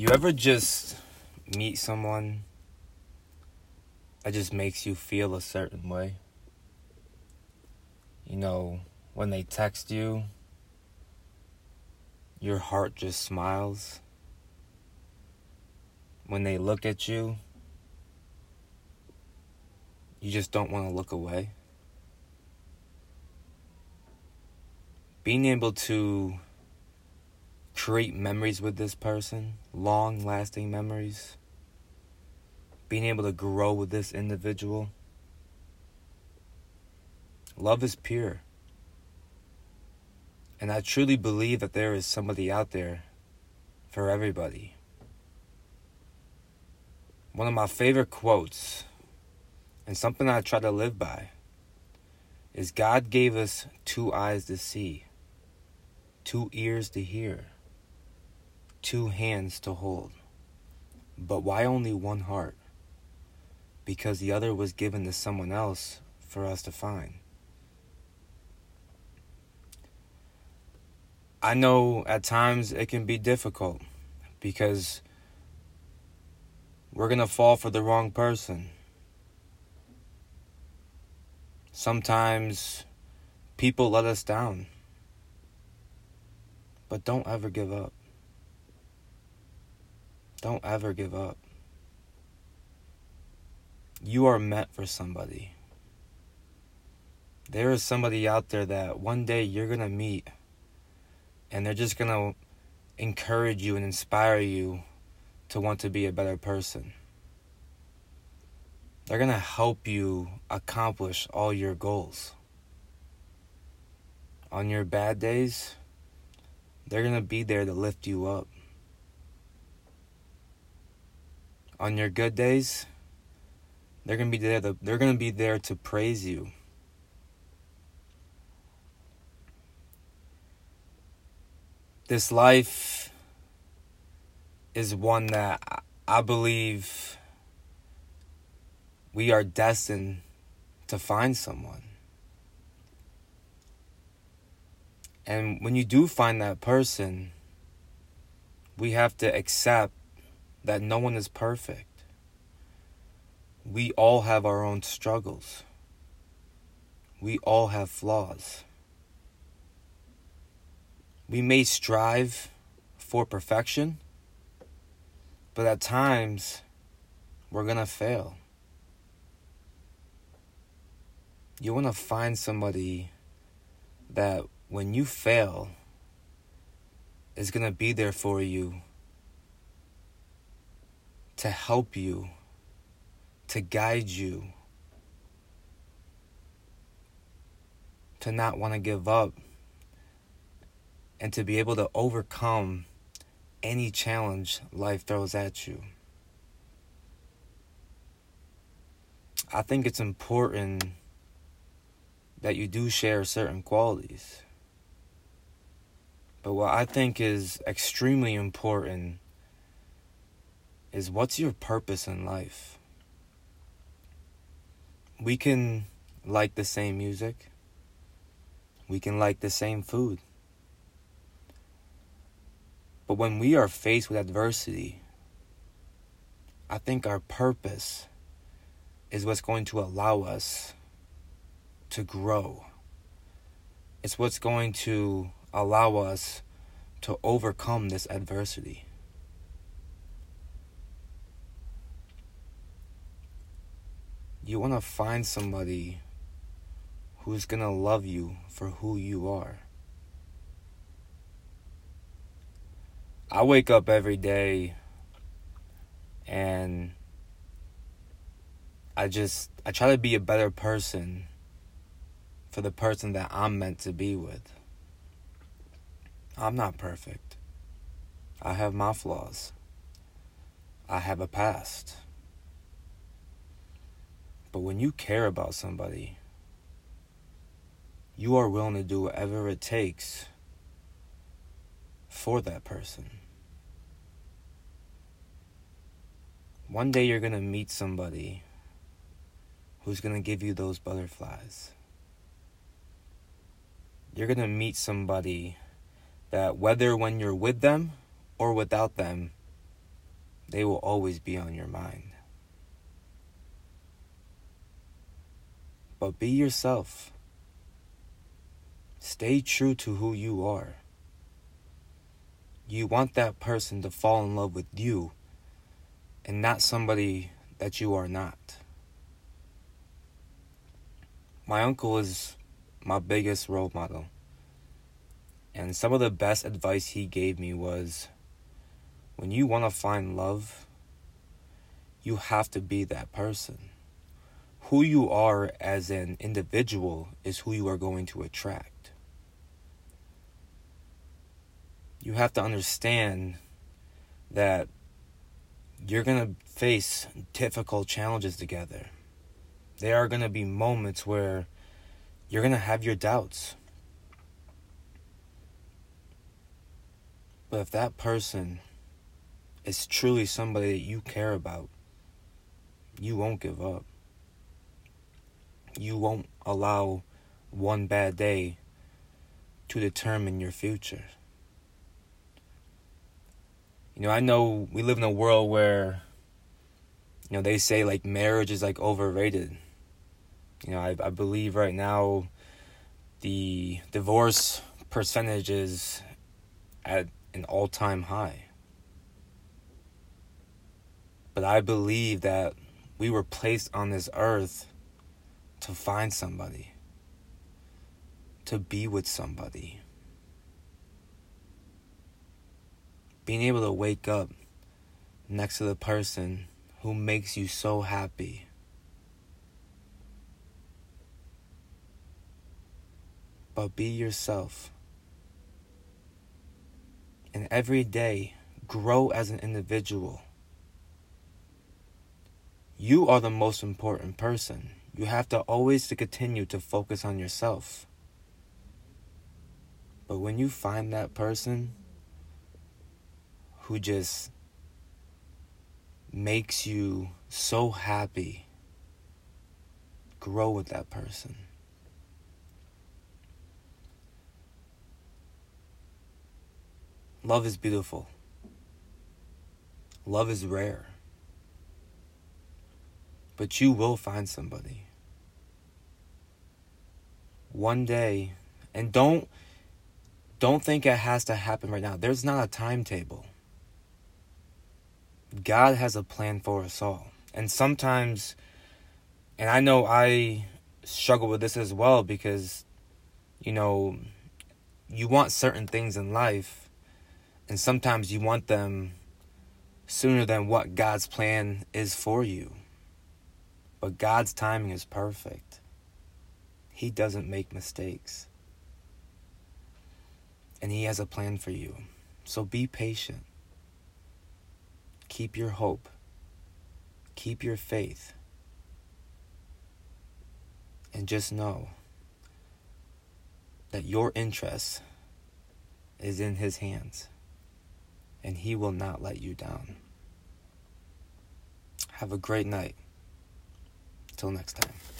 You ever just meet someone that just makes you feel a certain way? You know, when they text you, your heart just smiles. When they look at you, you just don't want to look away. Being able to create memories with this person, long lasting memories, being able to grow with this individual. Love is pure. And I truly believe that there is somebody out there for everybody. One of my favorite quotes, and something I try to live by, is God gave us two eyes to see, two ears to hear, two hands to hold. But why only one heart? Because the other was given to someone else for us to find. I know at times it can be difficult because we're going to fall for the wrong person. Sometimes people let us down. But don't ever give up. Don't ever give up. You are meant for somebody. There is somebody out there that one day you're going to meet and they're just going to encourage you and inspire you to want to be a better person. They're going to help you accomplish all your goals. On your bad days, they're going to be there to lift you up. On your good days, they're going to be there to, they're to be there to praise you this life is one that I believe we are destined to find someone. And when you do find that person, we have to accept that no one is perfect. We all have our own struggles. We all have flaws. We may strive for perfection, but at times we're going to fail. You want to find somebody that when you fail is going to be there for you to help you, to guide you, to not want to give up and to be able to overcome any challenge life throws at you. I think it's important that you do share certain qualities. But what I think is extremely important is what's your purpose in life? We can like the same music. We can like the same food. But when we are faced with adversity, I think our purpose is what's going to allow us to grow. It's what's going to allow us to overcome this adversity. You want to find somebody who's going to love you for who you are. I wake up every day and I just I try to be a better person for the person that I'm meant to be with. I'm not perfect. I have my flaws. I have a past. But when you care about somebody, you are willing to do whatever it takes for that person. One day you're going to meet somebody who's going to give you those butterflies. You're going to meet somebody that, whether when you're with them or without them, they will always be on your mind. But be yourself. Stay true to who you are. You want that person to fall in love with you and not somebody that you are not. My uncle is my biggest role model. And some of the best advice he gave me was when you want to find love, you have to be that person. Who you are as an individual is who you are going to attract. You have to understand that you're going to face difficult challenges together. There are going to be moments where you're going to have your doubts. But if that person is truly somebody that you care about, you won't give up. You won't allow one bad day to determine your future. You know, I know we live in a world where, you know, they say like marriage is like overrated. You know, I, I believe right now the divorce percentage is at an all time high. But I believe that we were placed on this earth to find somebody, to be with somebody. Being able to wake up next to the person who makes you so happy. But be yourself. And every day, grow as an individual. You are the most important person. You have to always to continue to focus on yourself. But when you find that person who just makes you so happy, grow with that person. Love is beautiful. Love is rare. But you will find somebody. One day, and don't don't think it has to happen right now. There's not a timetable. God has a plan for us all. And sometimes and I know I struggle with this as well because you know, you want certain things in life and sometimes you want them sooner than what God's plan is for you. But God's timing is perfect. He doesn't make mistakes. And He has a plan for you. So be patient. Keep your hope. Keep your faith. And just know that your interest is in His hands and He will not let you down. Have a great night. Till next time.